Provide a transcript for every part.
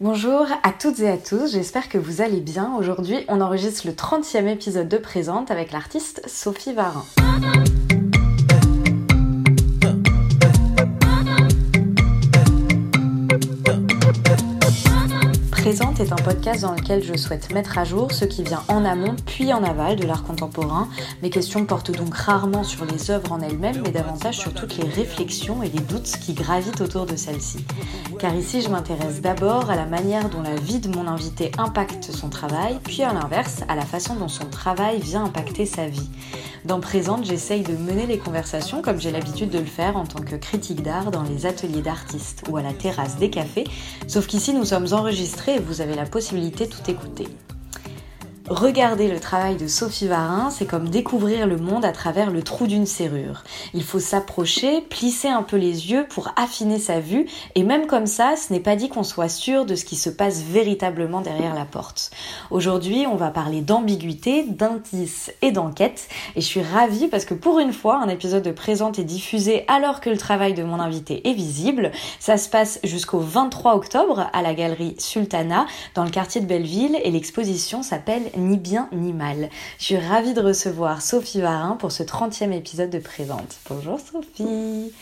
Bonjour à toutes et à tous, j'espère que vous allez bien. Aujourd'hui, on enregistre le 30e épisode de Présente avec l'artiste Sophie Varin. Présente est un podcast dans lequel je souhaite mettre à jour ce qui vient en amont puis en aval de l'art contemporain. Mes questions portent donc rarement sur les œuvres en elles-mêmes, mais davantage sur toutes les réflexions et les doutes qui gravitent autour de celles-ci. Car ici, je m'intéresse d'abord à la manière dont la vie de mon invité impacte son travail, puis à l'inverse, à la façon dont son travail vient impacter sa vie. Dans Présente, j'essaye de mener les conversations comme j'ai l'habitude de le faire en tant que critique d'art dans les ateliers d'artistes ou à la terrasse des cafés, sauf qu'ici nous sommes enregistrés vous avez la possibilité de tout écouter. Regarder le travail de Sophie Varin, c'est comme découvrir le monde à travers le trou d'une serrure. Il faut s'approcher, plisser un peu les yeux pour affiner sa vue, et même comme ça, ce n'est pas dit qu'on soit sûr de ce qui se passe véritablement derrière la porte. Aujourd'hui, on va parler d'ambiguïté, d'indices et d'enquête, et je suis ravie parce que pour une fois, un épisode de Présente est diffusé alors que le travail de mon invité est visible. Ça se passe jusqu'au 23 octobre à la galerie Sultana, dans le quartier de Belleville, et l'exposition s'appelle ni bien ni mal. Je suis ravie de recevoir Sophie Varin pour ce 30e épisode de Présente. Bonjour Sophie.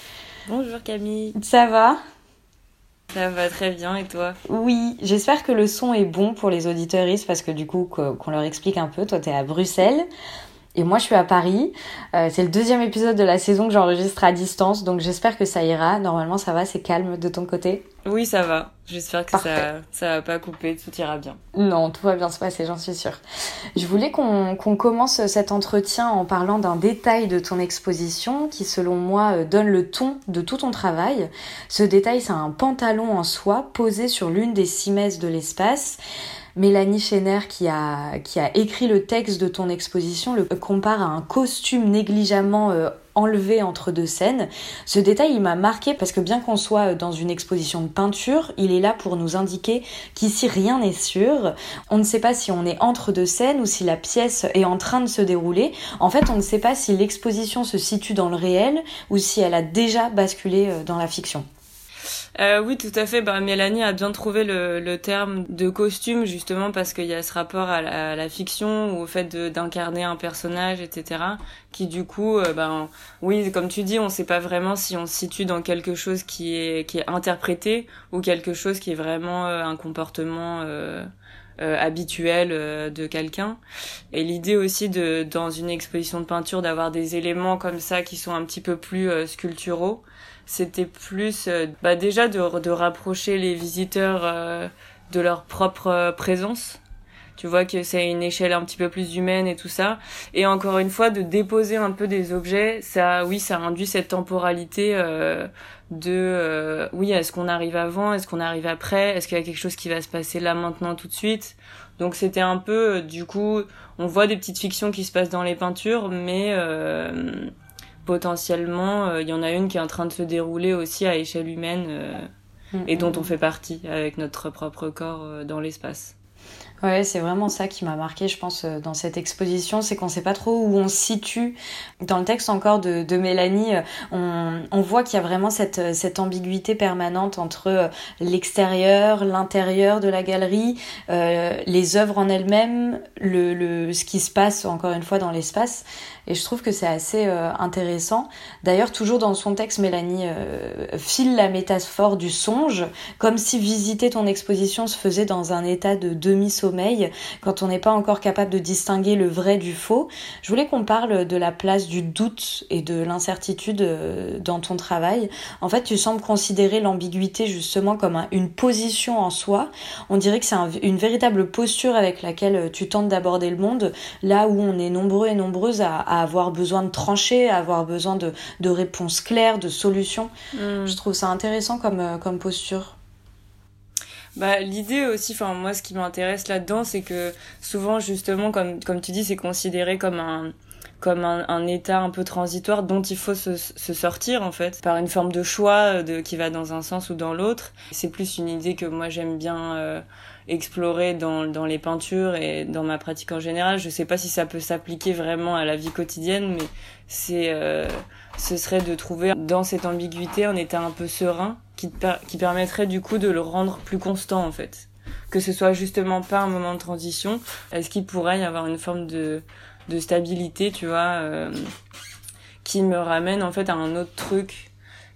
Bonjour Camille. Ça va? Ça va très bien et toi? Oui, j'espère que le son est bon pour les auditeuristes parce que du coup qu'on leur explique un peu, toi t'es à Bruxelles. Et moi, je suis à Paris. Euh, c'est le deuxième épisode de la saison que j'enregistre à distance, donc j'espère que ça ira. Normalement, ça va, c'est calme de ton côté. Oui, ça va. J'espère que ça, ça va pas couper, tout ira bien. Non, tout va bien se passer, j'en suis sûre. Je voulais qu'on commence cet entretien en parlant d'un détail de ton exposition qui, selon moi, euh, donne le ton de tout ton travail. Ce détail, c'est un pantalon en soie posé sur l'une des six messes de l'espace. Mélanie Schenner, qui a, qui a écrit le texte de ton exposition, le compare à un costume négligemment euh, enlevé entre deux scènes. Ce détail, il m'a marqué parce que bien qu'on soit dans une exposition de peinture, il est là pour nous indiquer qu'ici rien n'est sûr. On ne sait pas si on est entre deux scènes ou si la pièce est en train de se dérouler. En fait, on ne sait pas si l'exposition se situe dans le réel ou si elle a déjà basculé euh, dans la fiction. Euh, oui, tout à fait. Bah, Mélanie a bien trouvé le, le terme de costume justement parce qu'il y a ce rapport à la, fiction ou au fait d'incarner un personnage, etc. Qui du coup, euh, ben oui, comme tu dis, on ne sait pas vraiment si on se situe dans quelque chose qui est qui est interprété ou quelque chose qui est vraiment euh, un comportement. Euh, euh habituel de quelqu'un et l'idée aussi de dans une exposition de peinture d'avoir des éléments comme ça qui sont un petit peu plus sculpturaux c'était plus euh, bah déjà de, de, rapprocher les visiteurs euh, de leur propre euh, présence. Tu vois que c'est une échelle un petit peu plus humaine et tout ça. Et encore une fois, de déposer un peu des objets, ça, oui, ça induit cette temporalité de, oui, est-ce qu'on arrive avant, est-ce qu'on arrive après, est-ce qu'il y a quelque chose qui va se passer là maintenant tout de suite? Donc c'était un peu, du coup, on voit des petites fictions qui se passent dans les peintures, mais potentiellement, euh, il y en a une qui est en train de se dérouler aussi à échelle humaine euh, mm, et dont mm, on mm. fait partie avec notre propre corps euh, dans l'espace. Ouais, c'est vraiment ça qui m'a marqué, je pense, euh, dans cette exposition, c'est qu'on sait pas trop où on se situe. Dans le texte encore de, Mélanie, euh, on, voit qu'il y a vraiment cette, euh, ambiguïté permanente entre l'extérieur, l'intérieur de la galerie, les œuvres en elles-mêmes, le, ce qui se passe encore une fois dans l'espace. Et je trouve que c'est assez intéressant. D'ailleurs, toujours dans son texte, Mélanie file la métaphore du songe, comme si visiter ton exposition se faisait dans un état de demi-sommeil quand on n'est pas encore capable de distinguer le vrai du faux. Je voulais qu'on parle de la place du doute et de l'incertitude euh, dans ton travail. En fait, tu sembles considérer l'ambiguïté justement comme une position en soi. On dirait que c'est une véritable posture avec laquelle euh, tu tentes d'aborder le monde, là où on est nombreux et nombreuses à, avoir besoin de trancher, à avoir besoin de, réponses claires, de solutions. Mm. Je trouve ça intéressant comme, euh, comme posture. Bah, l'idée aussi, enfin, moi, ce qui m'intéresse là-dedans, c'est que souvent, justement, comme, comme tu dis, c'est considéré comme un, comme un, un, état un peu transitoire dont il faut se, se, sortir en fait par une forme de choix de qui va dans un sens ou dans l'autre. C'est plus une idée que moi j'aime bien euh, explorer dans, dans les peintures et dans ma pratique en général. Je sais pas si ça peut s'appliquer vraiment à la vie quotidienne mais c'est euh, ce serait de trouver dans cette ambiguïté un état un peu serein qui, qui permettrait du coup de le rendre plus constant en fait que ce soit justement pas un moment de transition Est-ce qu'il pourrait y avoir une forme de, de stabilité, tu vois, euh, qui me ramène en fait à un autre truc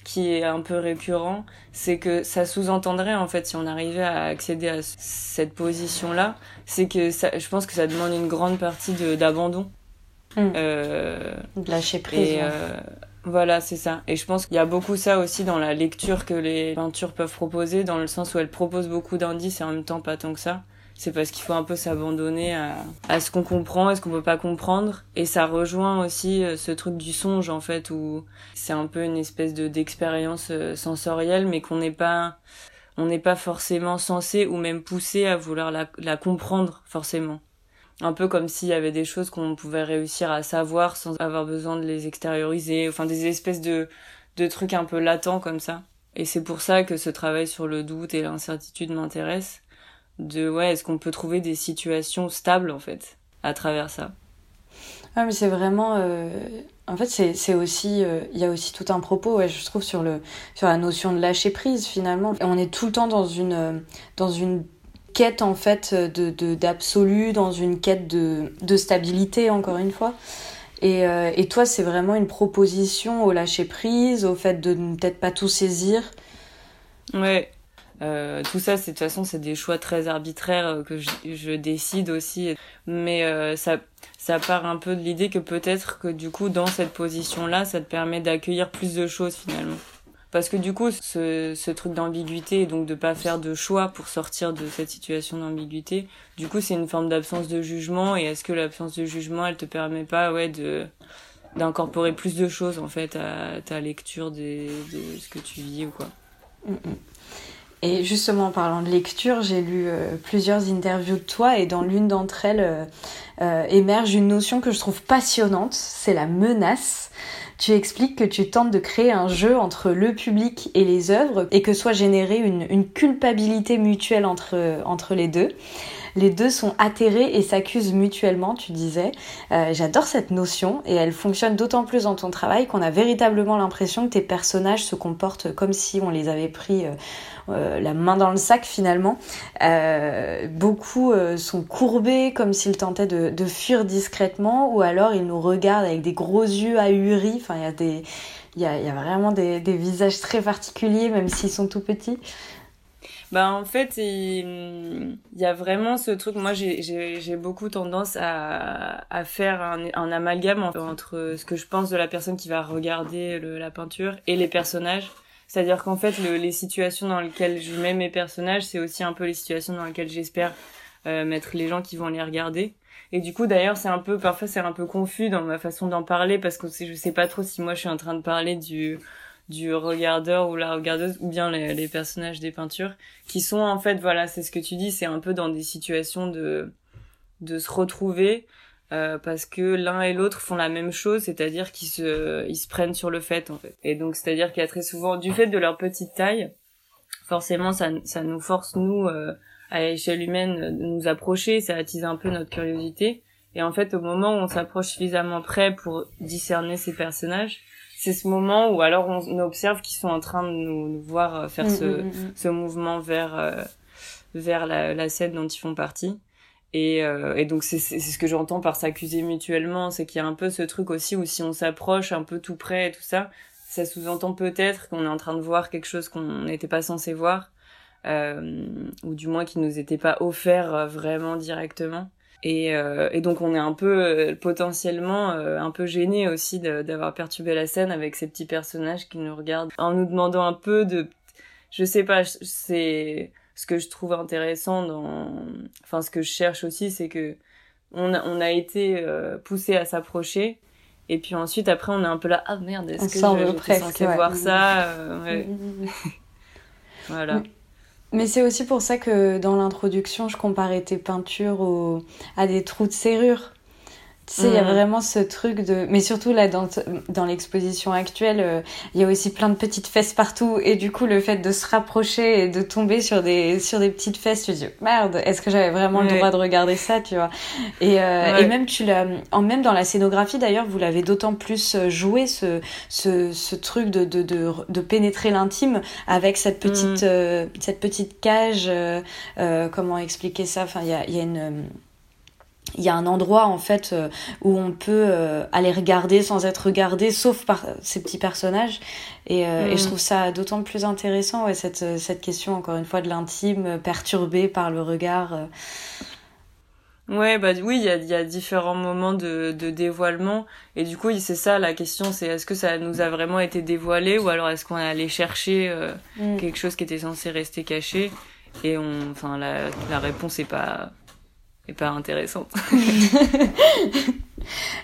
qui est un peu récurrent, c'est que ça sous-entendrait en fait si on arrivait à accéder à cette position-là, c'est que ça, je pense que ça demande une grande partie d'abandon. Hmm. Euh, de lâcher prise. Et, euh, voilà, c'est ça. Et je pense qu'il y a beaucoup ça aussi dans la lecture que les peintures peuvent proposer, dans le sens où elles proposent beaucoup d'indices et en même temps pas tant que ça. C'est parce qu'il faut un peu s'abandonner à, à, ce qu'on comprend et ce qu'on peut pas comprendre. Et ça rejoint aussi euh, ce truc du songe, en fait, où c'est un peu une espèce de d'expérience euh, sensorielle, mais qu'on n'est pas, on n'est pas forcément censé ou même poussé à vouloir la, la comprendre, forcément un peu comme s'il y avait des choses qu'on pouvait réussir à savoir sans avoir besoin de les extérioriser, enfin des espèces de, de trucs un peu latents comme ça. Et c'est pour ça que ce travail sur le doute et l'incertitude m'intéresse. De ouais, est-ce qu'on peut trouver des situations stables en fait à travers ça? Ouais, mais c'est vraiment. Euh... En fait, c'est, c'est aussi. Euh, il y a aussi tout un propos, ouais, je trouve, sur, le, sur la notion de lâcher prise finalement. on est tout le temps dans une, euh, dans une quête en fait de d'absolu, dans une quête de, de stabilité encore une fois. Et, euh, et toi, c'est vraiment une proposition au lâcher prise, au fait de ne peut-être pas tout saisir. Ouais. Euh, tout ça, c'est de toute façon, c'est des choix très arbitraires euh, que je, je décide aussi. Mais ça, ça part un peu de l'idée que peut-être que du coup, dans cette position-là, ça te permet d'accueillir plus de choses finalement. Parce que du coup, ce, truc d'ambiguïté et donc de pas faire de choix pour sortir de cette situation d'ambiguïté, du coup, c'est une forme d'absence de jugement. Et est-ce que l'absence de jugement, elle te permet pas, ouais, de d'incorporer plus de choses en fait à ta lecture des, de ce que tu vis ou quoi? Mm, mm. Et justement, en parlant de lecture, j'ai lu euh, plusieurs interviews de toi et dans l'une d'entre elles euh, euh, émerge une notion que je trouve passionnante, c'est la menace tu expliques que tu tentes de créer un jeu entre le public et les œuvres et que soit générée une, culpabilité mutuelle entre, entre les deux. Les deux sont atterrés et s'accusent mutuellement, tu disais. J'adore cette notion et elle fonctionne d'autant plus dans ton travail qu'on a véritablement l'impression que tes personnages se comportent comme si on les avait pris la main dans le sac finalement. Euh, beaucoup euh, sont courbés comme s'ils tentaient de, fuir discrètement ou alors ils nous regardent avec des gros yeux ahuris. Enfin, il y a des... Il y a, vraiment des, visages très particuliers, même s'ils sont tout petits. Bah en fait, il, y a vraiment ce truc. Moi, j'ai beaucoup tendance à, faire un, amalgame entre ce que je pense de la personne qui va regarder la peinture et les personnages. C'est-à-dire qu'en fait, le, les situations dans lesquelles je mets mes personnages, c'est aussi un peu les situations dans lesquelles j'espère euh, mettre les gens qui vont les regarder. Et du coup, d'ailleurs, c'est un peu, parfois, c'est un peu confus dans ma façon d'en parler parce que je sais pas trop si moi je suis en train de parler du du regardeur ou la regardeuse ou bien les, les, personnages des peintures qui sont en fait voilà c'est ce que tu dis c'est un peu dans des situations de de se retrouver euh, parce que l'un et l'autre font la même chose c'est-à-dire qu'ils se ils se prennent sur le fait en fait. Et donc c'est-à-dire qu'il y a très souvent du fait de leur petite taille forcément ça ça nous force nous euh, à l'échelle humaine de nous approcher ça attise un peu notre curiosité. Et en fait au moment où on s'approche suffisamment près pour discerner ces personnages c'est ce moment où alors on observe qu'ils sont en train de nous, voir euh, faire mm, ce, mm, mm, ce mouvement vers euh, vers la, la, scène dont ils font partie. Et, euh, et donc c'est ce que j'entends par s'accuser mutuellement, c'est qu'il y a un peu ce truc aussi où si on s'approche un peu tout près et tout ça, ça sous-entend peut-être qu'on est en train de voir quelque chose qu'on n'était pas censé voir, euh, ou du moins qui nous était pas offert vraiment directement. Et, euh, et, donc on est un peu euh, potentiellement euh, un peu gêné aussi d'avoir perturbé la scène avec ces petits personnages qui nous regardent en nous demandant un peu de, je sais pas, c'est ce que je trouve intéressant dans, enfin ce que je cherche aussi, c'est que on a, on a été euh, poussé à s'approcher. Et puis ensuite, après, on est un peu là, ah merde, est-ce que je, suis censée voir ça ouais. Voilà. Mais c'est aussi pour ça que dans l'introduction, je comparais tes peintures au... à des trous de serrure. Tu sais, il y a mm. vraiment ce truc de... Mais surtout là, dans, dans l'exposition actuelle, euh, il y a aussi plein de petites fesses partout. Et du coup, le fait de se rapprocher et de tomber sur des, sur des petites fesses, tu te dis, merde, est-ce que j'avais vraiment le droit de regarder ça, tu vois? Et, euh, et même, tu l'as... En, même dans la scénographie, d'ailleurs, vous l'avez d'autant plus euh, joué, ce, ce, ce truc de, de, de, de pénétrer l'intime avec cette petite, mm. cette petite cage. comment expliquer ça? Enfin, il y a, y a une il y a un endroit en fait euh, où on peut euh, aller regarder sans être regardé sauf par ces petits personnages et, euh, et je mm. trouve ça d'autant plus intéressant ouais, cette, cette question encore une fois de l'intime perturbé par le regard Ouais, bah oui, il y a, y a, différents moments de, de dévoilement. Et du coup, c'est ça la question, c'est est-ce que ça nous a vraiment été dévoilé ou alors est-ce qu'on est allé chercher mm. quelque chose qui était censé rester caché? Et on, enfin, la, la réponse est pas et pas intéressante.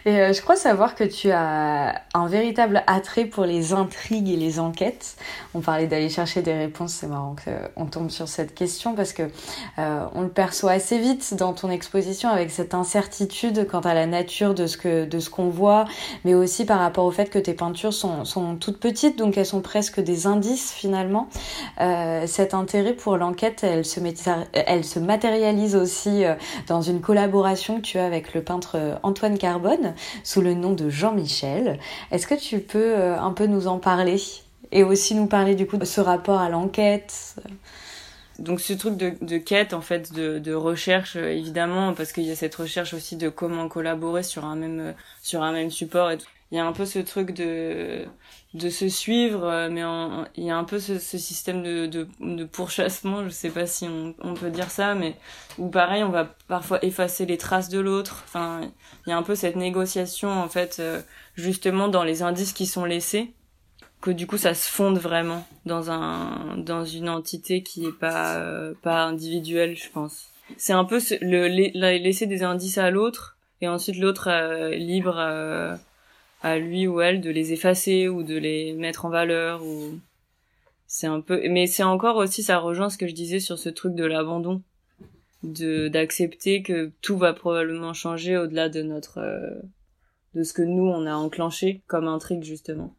Et euh, je crois savoir que tu as un véritable attrait pour les intrigues et les enquêtes. On parlait d'aller chercher des réponses, c'est marrant qu'on tombe sur cette question parce que euh, on le perçoit assez vite dans ton exposition avec cette incertitude quant à la nature de ce que de ce qu'on voit, mais aussi par rapport au fait que tes peintures sont, sont toutes petites, donc elles sont presque des indices finalement. Euh, cet intérêt pour l'enquête, elle se elle se matérialise aussi euh, dans une collaboration que tu as avec le peintre Antoine Sous le nom de Jean-Michel. Est-ce que tu peux euh, un peu nous en parler et aussi nous parler du coup de ce rapport à l'enquête? Donc ce truc de, quête en fait de, recherche euh, évidemment parce qu'il y a cette recherche aussi de comment collaborer sur un même euh, sur un même support et il y a un peu ce truc de de se suivre, euh, mais il y a un peu ce, système de, de, pourchassement, je sais pas si on, on, peut dire ça, mais où pareil, on va parfois effacer les traces de l'autre. Enfin, il y a un peu cette négociation en fait, euh, justement dans les indices qui sont laissés, que du coup ça se fonde vraiment dans un dans une entité qui est pas euh, pas individuelle, je pense. C'est un peu le, laisser des indices à l'autre et ensuite l'autre libre à lui ou elle de les effacer ou de les mettre en valeur ou c'est un peu mais c'est encore aussi ça rejoint ce que je disais sur ce truc de l'abandon de d'accepter que tout va probablement changer au-delà de notre euh, de ce que nous on a enclenché comme intrigue justement.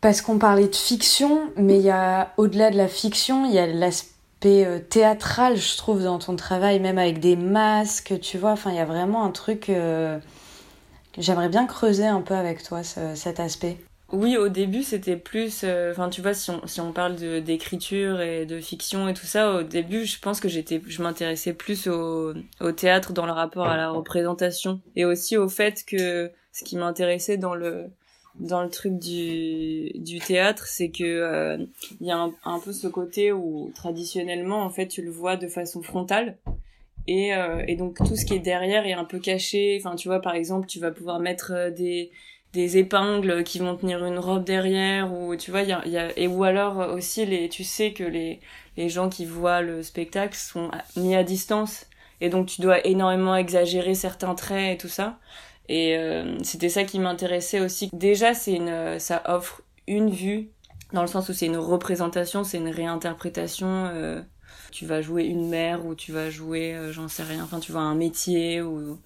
Parce qu'on parlait de fiction mais il y a au-delà de la fiction il y a l'aspect euh, théâtral je trouve dans ton travail même avec des masques tu vois. Enfin il y a vraiment un truc euh, J'aimerais bien creuser un peu avec toi cet aspect. Oui, au début, c'était plus, euh, enfin, tu vois, si on, si on parle d'écriture et de fiction et tout ça, au début, je pense que j'étais, je m'intéressais plus au, au théâtre dans le rapport à la représentation et aussi au fait que ce qui m'intéressait dans le, dans le truc du, du théâtre, c'est que euh, il y a un, un, peu ce côté où traditionnellement, en fait, tu le vois de façon frontale et, euh, et donc tout ce qui est derrière est un peu caché. Enfin, tu vois, par exemple, tu vas pouvoir mettre euh, des des épingles qui vont tenir une robe derrière ou tu vois il y a, y a, et ou alors aussi les tu sais que les les gens qui voient le spectacle sont mis à distance. Et donc tu dois énormément exagérer certains traits et tout ça. Et euh, c'était ça qui m'intéressait aussi. Déjà c'est une ça offre une vue dans le sens où c'est une représentation c'est une réinterprétation euh, tu vas jouer une mère ou tu vas jouer, euh, j'en sais rien, enfin tu vois un métier ou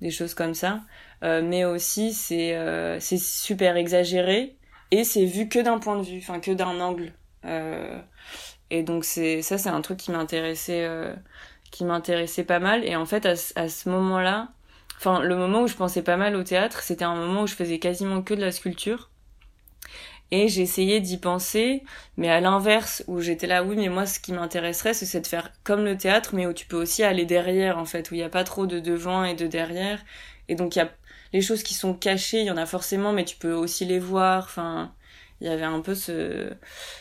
des choses comme ça. Euh, mais aussi c'est euh, c'est super exagéré et c'est vu que d'un point de vue, enfin que d'un angle. et donc c'est ça c'est un truc qui m'intéressait qui m'intéressait pas mal et en fait à, à ce moment-là enfin le moment où je pensais pas mal au théâtre c'était un moment où je faisais quasiment que de la sculpture et essayé d'y penser, mais à l'inverse, où j'étais là, oui, mais moi, ce qui m'intéresserait, c'est de faire comme le théâtre, mais où tu peux aussi aller derrière, en fait, où il n'y a pas trop de devant et de derrière. Et donc, il y a les choses qui sont cachées, il y en a forcément, mais tu peux aussi les voir. Enfin, il y avait un peu ce,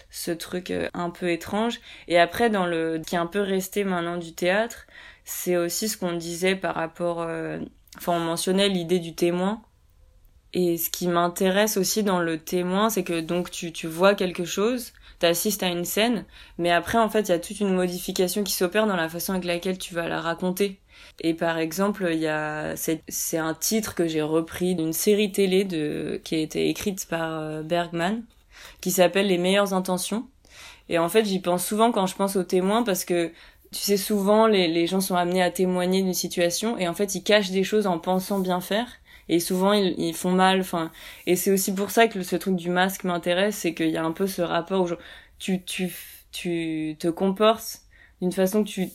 ce truc euh, un peu étrange. Et après, dans le, qui est un peu resté maintenant du théâtre, c'est aussi ce qu'on disait par rapport, euh, enfin, on mentionnait l'idée du témoin et ce qui m'intéresse aussi dans le témoin, c'est que donc tu, tu vois quelque chose, t'assistes à une scène, mais après en fait il y a toute une modification qui s'opère dans la façon avec laquelle tu vas la raconter. Et par exemple, il y a c'est un titre que j'ai repris d'une série télé de qui a été écrite par euh, Bergman, qui s'appelle Les meilleures intentions. Et en fait, j'y pense souvent quand je pense aux témoins parce que tu sais, souvent, les, les gens sont amenés à témoigner d'une situation et en fait, ils cachent des choses en pensant bien faire. Et souvent, ils, ils font mal. Enfin, et c'est aussi pour ça que ce truc du masque m'intéresse, c'est qu'il y a un peu ce rapport où tu, tu, tu te comportes d'une façon que tu,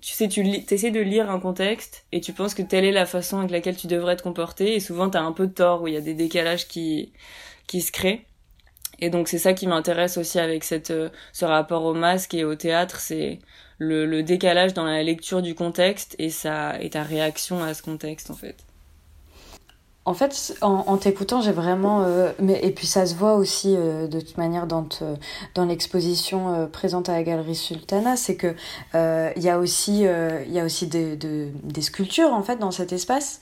tu sais, tu essaies de lire un contexte et tu penses que telle est la façon avec laquelle tu devrais te comporter. Et souvent, t'as un peu de tort où il y a des décalages qui, qui se créent. Et donc, c'est ça qui m'intéresse aussi avec cette, euh, ce rapport au masque et au théâtre, c'est le, décalage dans la lecture du contexte et, ça, et ta réaction à ce contexte en fait. En fait, en, t'écoutant, j'ai vraiment, euh, mais et puis ça se voit aussi euh, de toute manière dans dans l'exposition euh, présente à la galerie Sultana, c'est que il y a aussi y a aussi des, des sculptures en fait dans cet espace.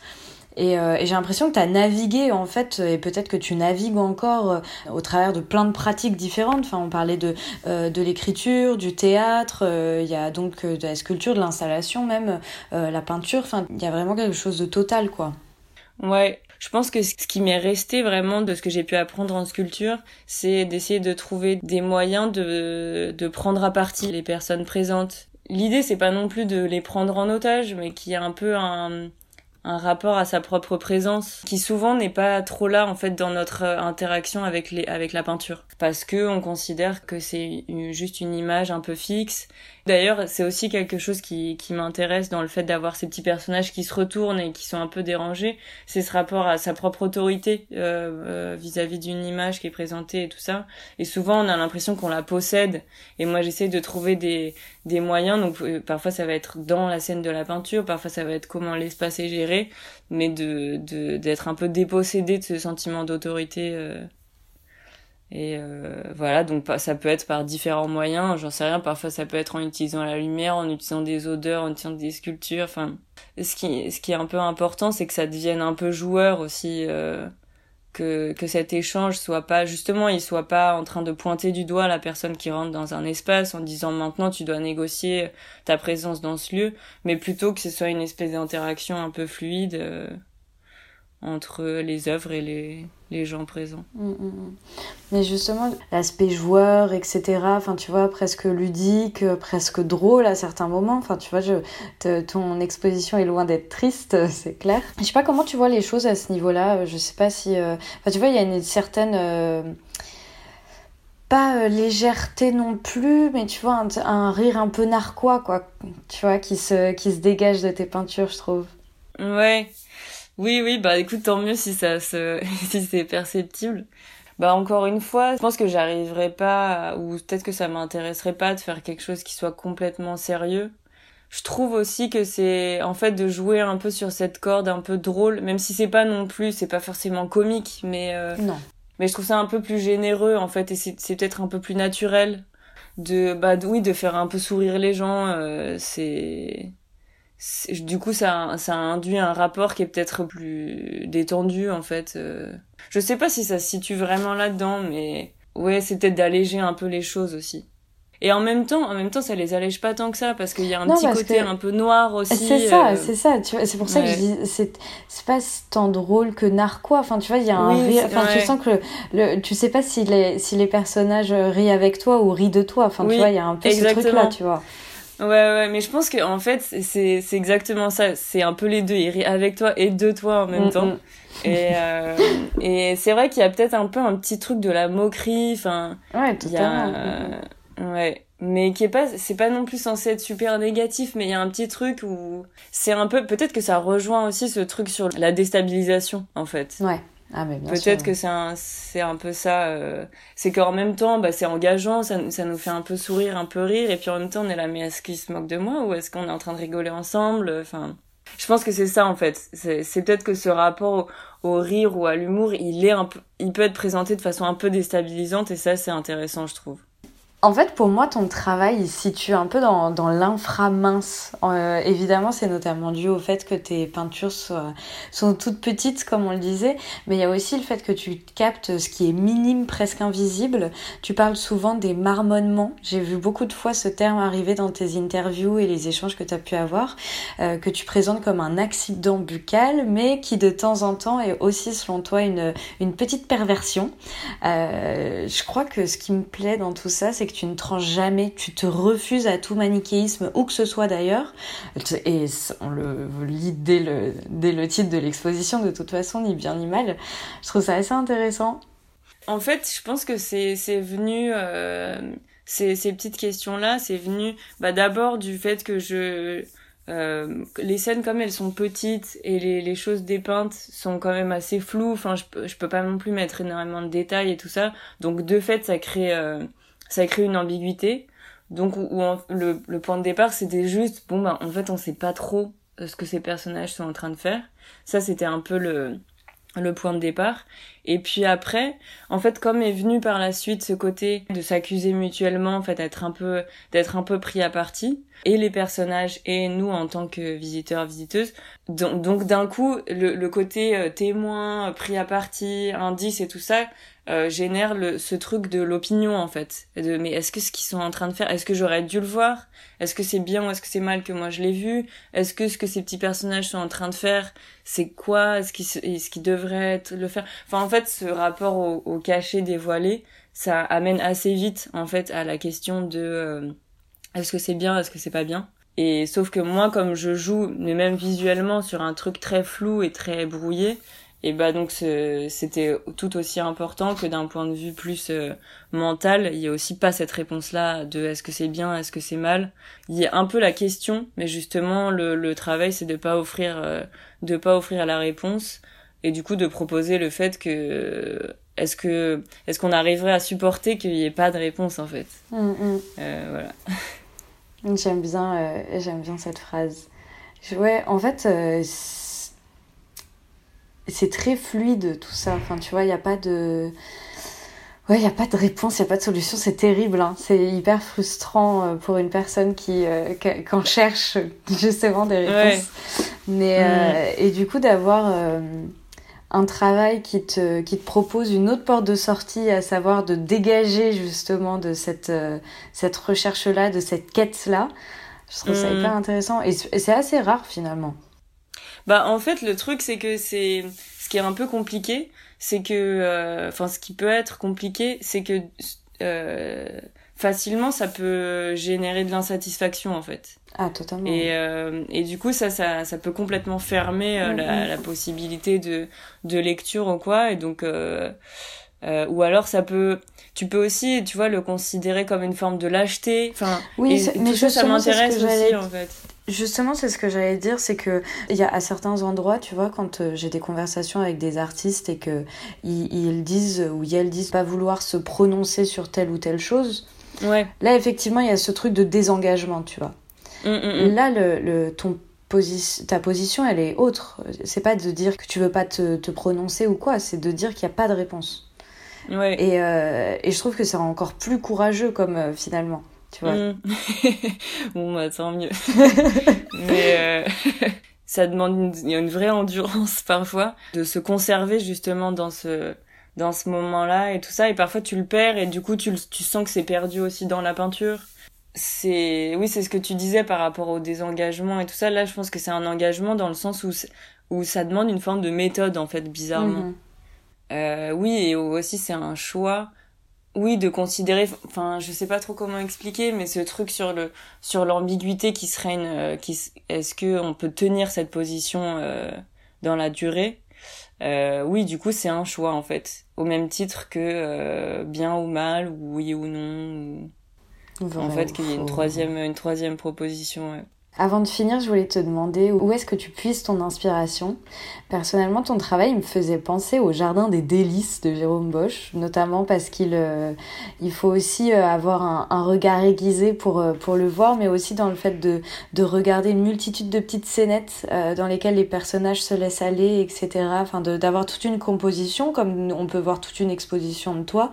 Et, j'ai l'impression que tu as navigué, en fait, et peut-être que tu navigues encore au travers de plein de pratiques différentes. Enfin, on parlait de, de l'écriture, du théâtre, il y a donc de la sculpture, de l'installation même, la peinture. Enfin, il y a vraiment quelque chose de total, quoi. Ouais, je pense que ce qui m'est resté vraiment de ce que j'ai pu apprendre en sculpture, c'est d'essayer de trouver des moyens de, de prendre à partie les personnes présentes. L'idée, c'est pas non plus de les prendre en otage, mais qu'il y a un peu un, un rapport à sa propre présence qui souvent n'est pas trop là en fait dans notre euh, interaction avec les avec la peinture parce que on considère que c'est juste une image un peu fixe D'ailleurs, c'est aussi quelque chose qui, m'intéresse dans le fait d'avoir ces petits personnages qui se retournent et qui sont un peu dérangés. C'est ce rapport à sa propre autorité euh, euh, vis-à-vis d'une image qui est présentée et tout ça. Et souvent, on a l'impression qu'on la possède. Et moi, j'essaie de trouver des, des moyens. Donc, euh, parfois, ça va être dans la scène de la peinture. Parfois, ça va être comment l'espace est géré. Mais de d'être un peu dépossédé de ce sentiment d'autorité et euh, voilà, donc ça peut être par différents moyens, j'en sais rien, parfois ça peut être en utilisant la lumière, en utilisant des odeurs, en utilisant des sculptures, enfin... Ce qui, ce qui est un peu important, c'est que ça devienne un peu joueur aussi, euh, que, que cet échange soit pas, justement, il soit pas en train de pointer du doigt la personne qui rentre dans un espace en disant maintenant tu dois négocier ta présence dans ce lieu, mais plutôt que ce soit une espèce d'interaction un peu fluide. Euh, entre les œuvres et les, les gens présents. Mm, mm, mm. Mais justement, l'aspect joueur, etc., enfin, tu vois, presque ludique, presque drôle à certains moments. Enfin, tu vois, je, ton exposition est loin d'être triste, c'est clair. Je sais pas comment tu vois les choses à ce niveau-là. Je sais pas si. Euh, enfin, tu vois, il y a une certaine. Euh, pas euh, légèreté non plus, mais tu vois, un, un, rire un peu narquois, quoi. Tu vois, qui se, qui se dégage de tes peintures, je trouve. Ouais. Oui, oui, bah écoute, tant mieux si ça se, si c'est perceptible. Bah encore une fois, je pense que j'arriverai pas, ou peut-être que ça m'intéresserait pas de faire quelque chose qui soit complètement sérieux. Je trouve aussi que c'est, en fait, de jouer un peu sur cette corde un peu drôle, même si c'est pas non plus, c'est pas forcément comique, mais euh, non. Mais je trouve ça un peu plus généreux, en fait, et c'est peut-être un peu plus naturel de, bah oui, de faire un peu sourire les gens. Euh, c'est du coup ça ça induit un rapport qui est peut-être plus détendu en fait euh. je sais pas si ça se situe vraiment là-dedans mais ouais c'est peut-être d'alléger un peu les choses aussi. Et en même temps en même temps ça les allège pas tant que ça parce qu'il y a un petit côté un peu noir aussi c'est ça euh. c'est ça tu vois c'est pour ça que je dis c'est c'est pas tant drôle que narquois. Enfin tu vois il y a un rire enfin tu sens que le, tu sais pas si les si les personnages rient avec toi ou rient de toi. Enfin tu vois il y a un peu ce truc là tu vois Ouais, ouais, mais je pense que en fait, c'est c'est exactement ça. C'est un peu les deux. Il rit avec toi et de toi en même mm, temps. Mm. Et euh, et c'est vrai qu'il y a peut-être un peu un petit truc de la moquerie. Enfin, ouais, totalement. ouais, mais qui est pas, c'est pas non plus censé être super négatif, mais il y a un petit truc où c'est un peu, peut-être que ça rejoint aussi ce truc sur la déstabilisation en fait. Ouais. Ah, Peut-être que c'est un, c'est un peu ça. Euh, c'est qu'en même temps, bah, c'est engageant, ça, ça nous fait un peu sourire, un peu rire, et puis en même temps, on est là, mais est-ce qu'il se moque de moi ou est-ce qu'on est en train de rigoler ensemble Enfin, je pense que c'est ça en fait. C'est peut-être que ce rapport au, au, rire ou à l'humour, il est un peu, il peut être présenté de façon un peu déstabilisante, et ça, c'est intéressant, je trouve. En fait, pour moi, ton travail il se situe un peu dans, dans l'inframince. Euh, évidemment, c'est notamment dû au fait que tes peintures sont toutes petites, comme on le disait, mais il y a aussi le fait que tu captes ce qui est minime, presque invisible. Tu parles souvent des marmonnements. J'ai vu beaucoup de fois ce terme arriver dans tes interviews et les échanges que tu as pu avoir, euh, que tu présentes comme un accident buccal, mais qui de temps en temps est aussi, selon toi, une, une petite perversion. Euh, je crois que ce qui me plaît dans tout ça, c'est que tu ne tranches jamais, tu te refuses à tout manichéisme, où que ce soit d'ailleurs. Et on le lit dès le, dès le titre de l'exposition, de toute façon, ni bien ni mal. Je trouve ça assez intéressant. En fait, je pense que c'est venu... Euh, ces, petites questions-là, c'est venu bah, d'abord du fait que je euh, les scènes comme elles sont petites et les, les, choses dépeintes sont quand même assez floues. Enfin, je, je peux pas non plus mettre énormément de détails et tout ça. Donc de fait, ça crée euh, ça crée une ambiguïté. Donc où, le, le, point de départ, c'était juste bon bah en fait on sait pas trop euh, ce que ces personnages sont en train de faire. Ça c'était un peu le le point de départ. Et puis après, en fait, comme est venu par la suite ce côté de s'accuser mutuellement, en fait, d'être un peu, d'être un peu pris à partie, et les personnages et nous en tant que visiteurs, visiteuses. Donc, donc d'un coup, le, le côté euh, témoin, pris à partie, indice et tout ça, euh, génère le, ce truc de l'opinion en fait. De, mais est-ce que ce qu'ils sont en train de faire, est-ce que j'aurais dû le voir? Est-ce que c'est bien ou est-ce que c'est mal que moi je l'ai vu? Est-ce que ce que ces petits personnages sont en train de faire, c'est quoi? Est-ce qu'ils est qu devraient le faire? Enfin en fait, ce rapport au, au, cachet dévoilé, ça amène assez vite en fait à la question de euh, est-ce que c'est bien, est-ce que c'est pas bien? Et sauf que moi, comme je joue, mais même visuellement, sur un truc très flou et très brouillé, et bah donc c'était tout aussi important que d'un point de vue plus euh, mental, il y a aussi pas cette réponse-là de est-ce que c'est bien, est-ce que c'est mal? Il y a un peu la question, mais justement le, le travail c'est de pas offrir euh, de pas offrir la réponse et du coup de proposer le fait que est-ce que est-ce qu'on arriverait à supporter qu'il y ait pas de réponse en fait? Mm, mm. Euh, voilà. J'aime bien euh, j'aime bien cette phrase. Ouais, en fait c'est très fluide tout ça. Enfin, tu vois, il n'y a pas de. Ouais, il n'y a pas de réponse, il n'y a pas de solution, c'est terrible. Hein. C'est hyper frustrant euh, pour une personne qui, euh, qui cherche justement des réponses. Mais, euh, et du coup, d'avoir un travail qui te, qui te propose une autre porte de sortie, à savoir de dégager justement de cette, cette recherche-là, de cette quête-là, je trouve ça mm. hyper intéressant. Et c'est assez rare finalement. Bah en fait le truc c'est que c'est ce qui est un peu compliqué, c'est que euh, enfin ce qui peut être compliqué, c'est que euh, facilement ça peut générer de l'insatisfaction en fait. Ah totalement. Et euh, et du coup ça ça ça peut complètement fermer euh, la, la, possibilité de de lecture ou quoi et donc euh, euh, ou alors ça peut tu peux aussi tu vois le considérer comme une forme de lâcheté enfin oui mais ça, ça m'intéresse aussi en fait Justement, c'est ce que j'allais dire, c'est que il y a à certains endroits, tu vois, quand euh, j'ai des conversations avec des artistes et que ils, disent ou elles disent pas vouloir se prononcer sur telle ou telle chose. Ouais. Là, effectivement, il y a ce truc de désengagement, tu vois. Hum, hum, hum. Là, le, le ton ta position, elle est autre. C'est pas de dire que tu veux pas te, te prononcer ou quoi, c'est de dire qu'il n'y a pas de réponse. Ouais. Et, euh, et je trouve que c'est encore plus courageux comme euh, finalement tu vois. Mm. bon, bah, tant mieux. Mais euh, ça demande une, une vraie endurance parfois de se conserver justement dans ce dans ce moment-là et tout ça. Et parfois tu le perds et du coup tu, tu sens que c'est perdu aussi dans la peinture. C'est oui, c'est ce que tu disais par rapport au désengagement et tout ça. Là, je pense que c'est un engagement dans le sens où où ça demande une forme de méthode en fait, bizarrement. Mm-hmm. Euh, oui, et aussi c'est un choix oui de considérer enfin je sais pas trop comment expliquer mais ce truc sur le sur l'ambiguïté qui serait une euh, qui est-ce que on peut tenir cette position euh, dans la durée? Euh, oui du coup c'est un choix en fait. Au même titre que euh, bien ou mal ou oui ou non ou... en fait qu'il y ait une troisième une troisième proposition ouais. Avant de finir, je voulais te demander où est-ce que tu puisses ton inspiration. Personnellement, ton travail me faisait penser au Jardin des délices de Jérôme Bosch, notamment parce qu'il euh, il faut aussi euh, avoir un, regard aiguisé pour, euh, pour le voir, mais aussi dans le fait de, de regarder une multitude de petites scénettes dans lesquelles les personnages se laissent aller, etc. Enfin, d'avoir toute une composition, comme on peut voir toute une exposition de toi,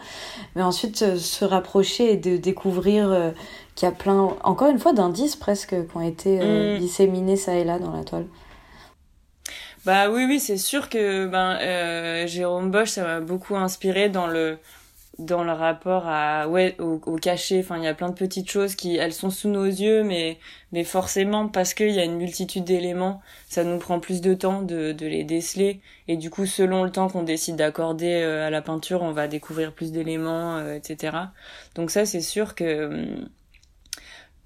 mais ensuite se rapprocher et de découvrir qu'il y a plein, encore une fois, d'indices presque qui ont été euh, mm. disséminés ça et là dans la toile. Bah oui, oui, c'est sûr que ben, euh, Jérôme Bosch, ça m'a beaucoup inspiré dans le dans le rapport à ouais au, au cachet enfin il y a plein de petites choses qui elles sont sous nos yeux mais mais forcément parce qu'il y a une multitude d'éléments ça nous prend plus de temps de, de les déceler et du coup selon le temps qu'on décide d'accorder euh, à la peinture on va découvrir plus d'éléments euh, etc donc ça c'est sûr que hum,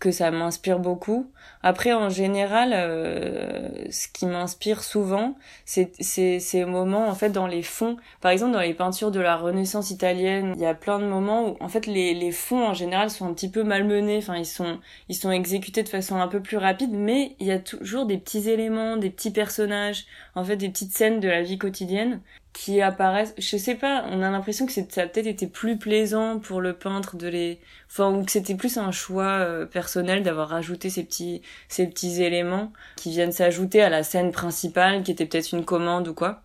que ça m'inspire beaucoup. Après, en général, euh, ce qui m'inspire souvent, c'est ces moments, en fait, dans les fonds. Par exemple, dans les peintures de la Renaissance italienne, il y a plein de moments où, en fait, les, les fonds, en général, sont un petit peu malmenés. Enfin, ils sont, ils sont exécutés de façon un peu plus rapide, mais il y a toujours des petits éléments, des petits personnages, en fait, des petites scènes de la vie quotidienne qui apparaissent. Je sais pas on a l'impression que ça a peut-être été plus plaisant pour le peintre de les enfin ou que c'était plus un choix euh, personnel d'avoir rajouté ces petits ces petits éléments qui viennent s'ajouter à la scène principale qui était peut-être une commande ou quoi.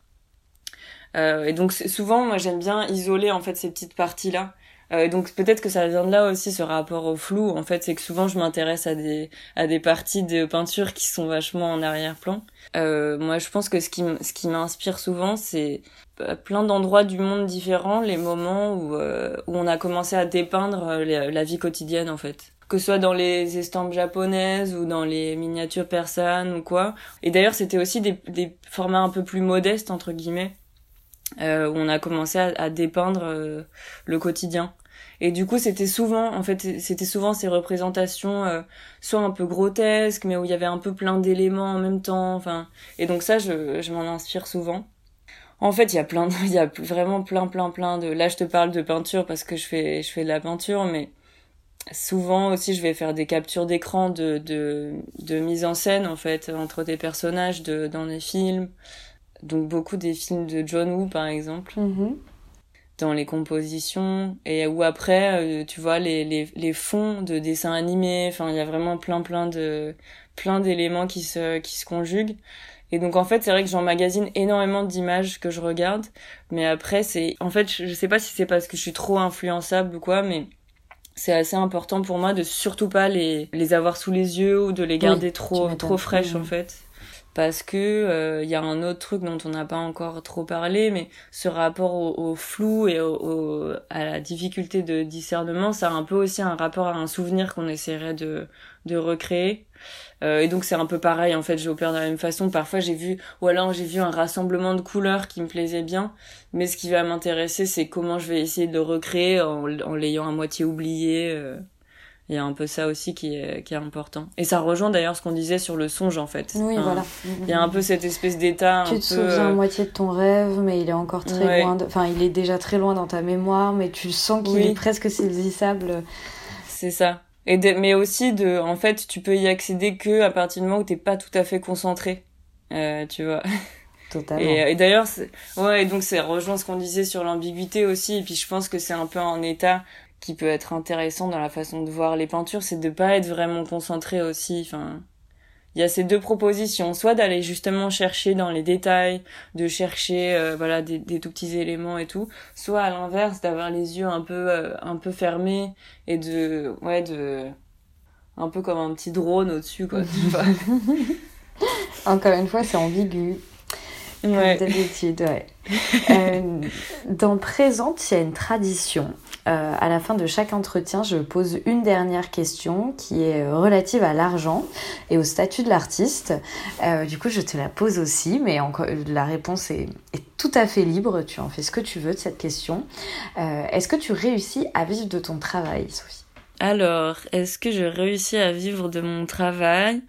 Euh, et donc souvent moi j'aime bien isoler en fait ces petites parties là euh, donc peut-être que ça vient de là aussi ce rapport au flou. En fait, c'est que souvent je m'intéresse à des à des parties de peinture qui sont vachement en arrière-plan. Euh, moi, je pense que ce qui ce qui m'inspire souvent, c'est euh, plein d'endroits du monde différents, les moments où euh, où on a commencé à dépeindre euh, la vie quotidienne en fait que ce soit dans les estampes japonaises ou dans les miniatures persanes ou quoi. Et d'ailleurs, c'était aussi des, des formats un peu plus modestes entre guillemets euh, où on a commencé à, à dépeindre euh, le quotidien. Et du coup, c'était souvent, en fait, c'était souvent ces représentations, euh, soit un peu grotesques, mais où il y avait un peu plein d'éléments en même temps. Enfin, et donc ça, je, je m'en inspire souvent. En fait, il y a plein, il y a vraiment plein, plein, plein de. Là, je te parle de peinture parce que je fais, je fais de la peinture, mais souvent aussi, je vais faire des captures d'écran de, de, de mise en scène, en fait, entre des personnages de, dans des films donc beaucoup des films de John Woo par exemple. Mhm. dans les compositions. Et où après euh, tu vois les, les les fonds de dessins animés enfin il y a vraiment plein plein de plein d'éléments qui se qui se conjuguent. Et donc en fait c'est vrai que j'emmagasine énormément d'images que je regarde. Mais après c'est en fait je, je sais pas si c'est parce que je suis trop influençable ou quoi mais c'est assez important pour moi de surtout pas les les avoir sous les yeux ou de les garder Oui, trop trop fraîches Mhm. en fait parce que euh, il y a un autre truc dont on n'a pas encore trop parlé, mais ce rapport au, au flou et au, au- à la difficulté de discernement, ça a un peu aussi un rapport à un souvenir qu'on essaierait de, de recréer. Euh, et donc c'est un peu pareil, en fait, j'opère de la même façon. Parfois j'ai vu, ou alors j'ai vu un rassemblement de couleurs qui me plaisait bien, mais ce qui va m'intéresser, c'est comment je vais essayer de recréer en, en l'ayant à moitié oublié. euh. Il y a un peu ça aussi qui est, qui est important. Et ça rejoint d'ailleurs ce qu'on disait sur le songe, en fait. Oui, Enfin, voilà. il y a un peu cette espèce d'état un Tu te peu souviens à euh, moitié de ton rêve, mais il est encore très Ouais. loin. De... Enfin, il est déjà très loin dans ta mémoire, mais tu sens qu'il Oui. est presque saisissable. c'est ça et de- mais aussi de en fait tu peux y accéder que à partir du moment où t'es pas tout à fait concentré euh, tu vois Totalement. et, et d'ailleurs ouais et donc c'est rejoint ce qu'on disait sur l'ambiguïté aussi et puis je pense que c'est un peu un état qui peut être intéressant dans la façon de voir les peintures c'est de pas être vraiment concentré aussi enfin il y a ces deux propositions soit d'aller justement chercher dans les détails de chercher euh, voilà des, tout petits éléments et tout soit à l'inverse d'avoir les yeux un peu euh, un peu fermés et de ouais de un peu comme un petit drone au-dessus quoi Encore une fois, c'est ambigu. Ouais d'habitude, ouais. Euh, dans Présente, il y a une tradition. Euh, à la fin de chaque entretien, je pose une dernière question qui est relative à l'argent et au statut de l'artiste. Euh, du coup, je te la pose aussi, mais encore, la réponse est, est tout à fait libre. Tu en fais ce que tu veux de cette question. Est-ce que tu réussis à vivre de ton travail, Sophie? Alors, est-ce que je réussis à vivre de mon travail?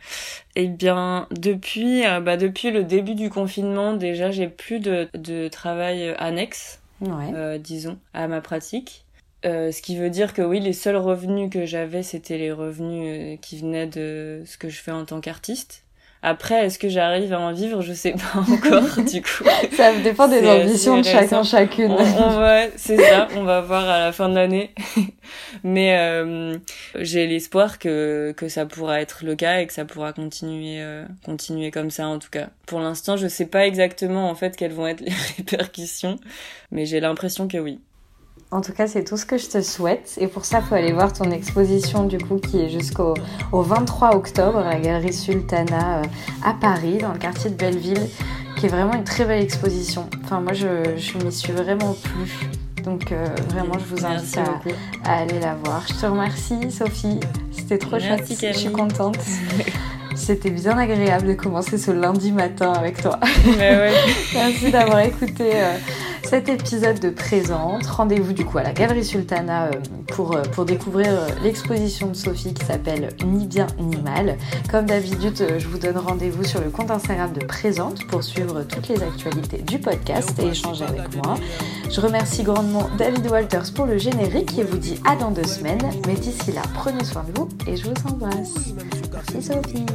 Eh bien, depuis, euh, bah, depuis le début du confinement, déjà, j'ai plus de, de travail annexe, Ouais. euh, disons, à ma pratique. Euh, ce qui veut dire que oui, les seuls revenus que j'avais, c'était les revenus euh, qui venaient de ce que je fais en tant qu'artiste. Après, est-ce que j'arrive à en vivre? Je sais pas encore, du coup. Ça dépend des ambitions de chacun, chacune. On, on va, c'est ça, on va voir à la fin de l'année. Mais euh, j'ai l'espoir que que ça pourra être le cas et que ça pourra continuer euh, continuer comme ça en tout cas. Pour l'instant, je sais pas exactement en fait quelles vont être les répercussions, mais j'ai l'impression que oui. En tout cas, c'est tout ce que je te souhaite. Et pour ça, faut aller voir ton exposition du coup qui est jusqu'au au 23 octobre à la galerie Sultana euh, à Paris, dans le quartier de Belleville, qui est vraiment une très belle exposition. Enfin, moi, je, je m'y suis vraiment plu Donc vraiment, je vous invite à, aller la voir. Je te remercie, Sophie. C'était trop chouette. Je suis contente. C'était bien agréable de commencer ce lundi matin avec toi. Merci d'avoir écouté cet épisode de Présente. Rendez-vous du coup à la Galerie Sultana euh, pour, euh, pour découvrir euh, l'exposition de Sophie qui s'appelle Ni bien ni mal. Comme d'habitude, je vous donne rendez-vous sur le compte Instagram de Présente pour suivre toutes les actualités du podcast et échanger avec moi. Je remercie grandement David Walters pour le générique et vous dis à dans deux semaines. Mais d'ici là, prenez soin de vous et je vous embrasse. Merci Sophie.